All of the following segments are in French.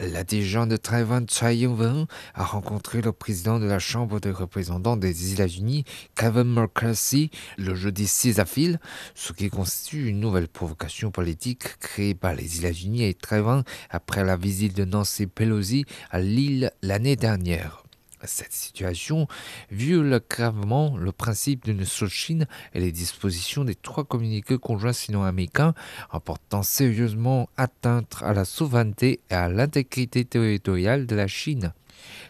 La dirigeante de Taïwan, Tsai Ing-wen, a rencontré le président de la Chambre des représentants des États-Unis, Kevin McCarthy, le jeudi 6 avril, ce qui constitue une nouvelle provocation politique créée par les États-Unis et Taïwan après la visite de Nancy Pelosi à l'île l'année dernière. Cette situation viole gravement le principe d'une seule Chine et les dispositions des trois communiqués conjoints sino-américains en portant sérieusement atteinte à la souveraineté et à l'intégrité territoriale de la Chine.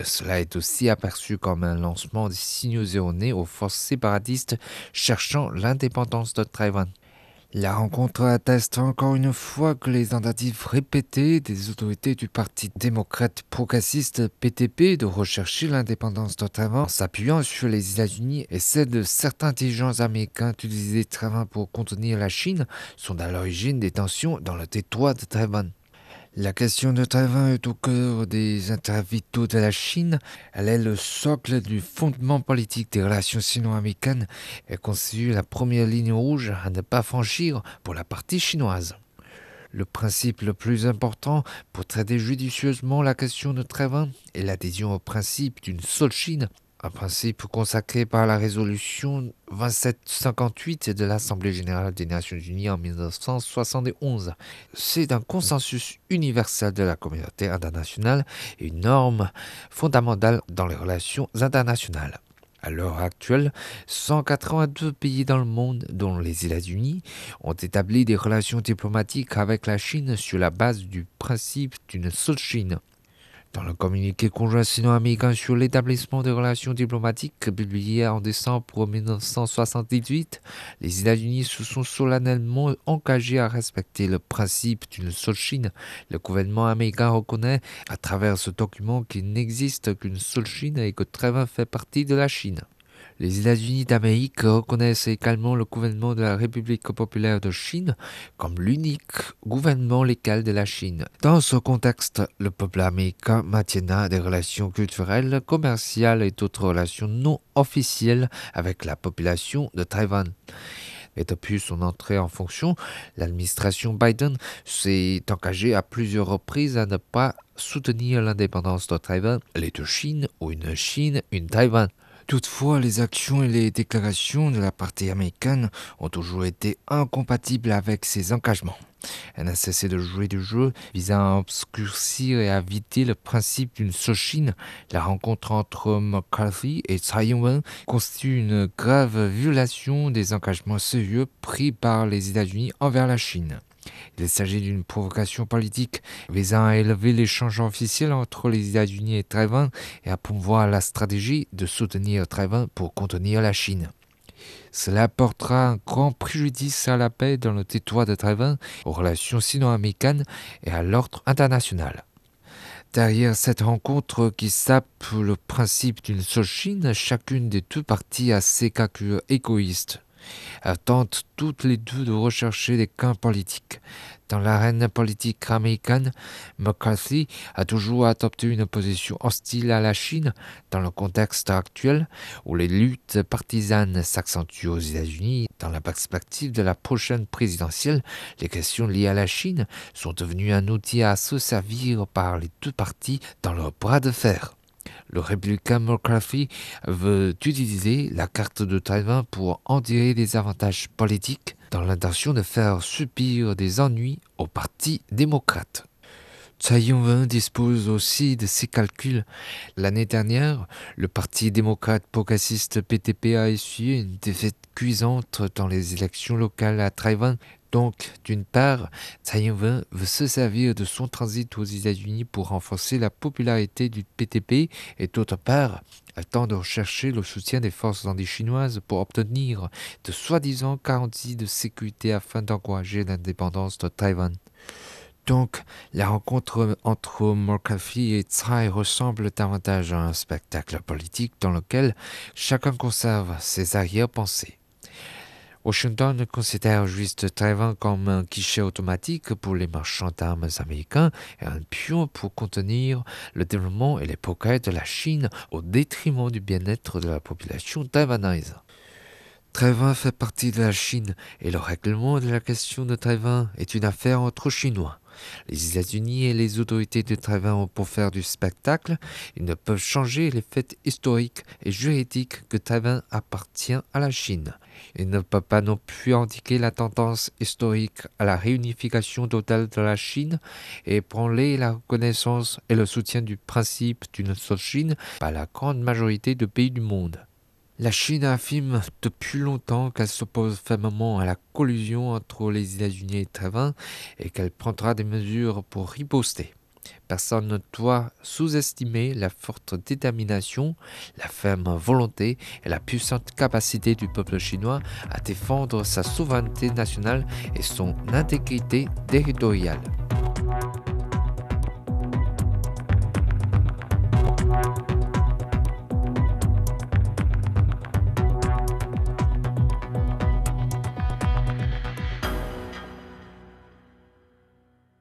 Cela est aussi aperçu comme un lancement des signaux erronés aux forces séparatistes cherchant l'indépendance de Taïwan. La rencontre atteste encore une fois que les tentatives répétées des autorités du Parti démocrate progressiste PTP de rechercher l'indépendance de s'appuyant sur les États-Unis et celles de certains dirigeants américains d'utiliser Taïwan pour contenir la Chine sont à l'origine des tensions dans le détroit de Taïwan. La question de Taïwan est au cœur des intérêts vitaux de la Chine. Elle est le socle du fondement politique des relations sino-américaines et constitue la première ligne rouge à ne pas franchir pour la partie chinoise. Le principe le plus important pour traiter judicieusement la question de Taïwan est l'adhésion au principe d'une seule Chine un principe consacré par la résolution 2758 de l'Assemblée générale des Nations unies en 1971. C'est un consensus universel de la communauté internationale et une norme fondamentale dans les relations internationales. À l'heure actuelle, 182 pays dans le monde, dont les États-Unis, ont établi des relations diplomatiques avec la Chine sur la base du principe d'une seule Chine. Dans le communiqué conjoint sino-américain sur l'établissement des relations diplomatiques publié en décembre 1978, les États-Unis se sont solennellement engagés à respecter le principe d'une seule Chine. Le gouvernement américain reconnaît à travers ce document qu'il n'existe qu'une seule Chine et que Taïwan fait partie de la Chine. Les États-Unis d'Amérique reconnaissent également le gouvernement de la République populaire de Chine comme l'unique gouvernement légal de la Chine. Dans ce contexte, le peuple américain maintiendra des relations culturelles, commerciales et d'autres relations non officielles avec la population de Taïwan. Et depuis son entrée en fonction, l'administration Biden s'est engagée à plusieurs reprises à ne pas soutenir l'indépendance de Taïwan, les deux Chines ou une Chine, une Taïwan. Toutefois, les actions et les déclarations de la partie américaine ont toujours été incompatibles avec ces engagements. Elle n'a cessé de jouer du jeu visant à obscurcir et à éviter le principe d'une seule Chine. La rencontre entre McCarthy et Tsai Ing-wen constitue une grave violation des engagements sérieux pris par les États-Unis envers la Chine. Il s'agit d'une provocation politique visant à élever l'échange officiel entre les États-Unis et Taïwan et à promouvoir la stratégie de soutenir Taïwan pour contenir la Chine. Cela apportera un grand préjudice à la paix dans le territoire de Taïwan, aux relations sino-américaines et à l'ordre international. Derrière cette rencontre qui sape le principe d'une seule Chine, chacune des deux parties a ses calculs égoïstes. Tentent toutes les deux de rechercher des gains politiques. Dans l'arène politique américaine, McCarthy a toujours adopté une position hostile à la Chine dans le contexte actuel où les luttes partisanes s'accentuent aux États-Unis. Dans la perspective de la prochaine présidentielle, les questions liées à la Chine sont devenues un outil à se servir par les deux partis dans leur bras de fer. Le républicain McCarthy veut utiliser la carte de Taïwan pour en tirer des avantages politiques dans l'intention de faire subir des ennuis au Parti démocrate. Tsai dispose aussi de ses calculs. L'année dernière, le Parti démocrate progressiste PTP a essuyé une défaite cuisante dans les élections locales à Taïwan. Donc, d'une part, Tsai Ing-wen veut se servir de son transit aux États-Unis pour renforcer la popularité du PTP et d'autre part, elle tente de rechercher le soutien des forces anti-chinoises pour obtenir de soi-disant garanties de sécurité afin d'encourager l'indépendance de Taïwan. Donc, la rencontre entre McCarthy et Tsai ressemble davantage à un spectacle politique dans lequel chacun conserve ses arrière-pensées. Washington considère juste Taïwan comme un guichet automatique pour les marchands d'armes américains et un pion pour contenir le développement et les progrès de la Chine au détriment du bien-être de la population taïwanaise. Taïwan fait partie de la Chine et le règlement de la question de Taïwan est une affaire entre Chinois. Les États-Unis et les autorités de Taïwan ont pour faire du spectacle. Ils ne peuvent changer les faits historiques et juridiques que Taïwan appartient à la Chine. Ils ne peuvent pas non plus indiquer la tendance historique à la réunification totale de la Chine et prendre la reconnaissance et le soutien du principe d'une seule Chine par la grande majorité de pays du monde. La Chine affirme depuis longtemps qu'elle s'oppose fermement à la collusion entre les États-Unis et Taïwan et qu'elle prendra des mesures pour riposter. Personne ne doit sous-estimer la forte détermination, la ferme volonté et la puissante capacité du peuple chinois à défendre sa souveraineté nationale et son intégrité territoriale.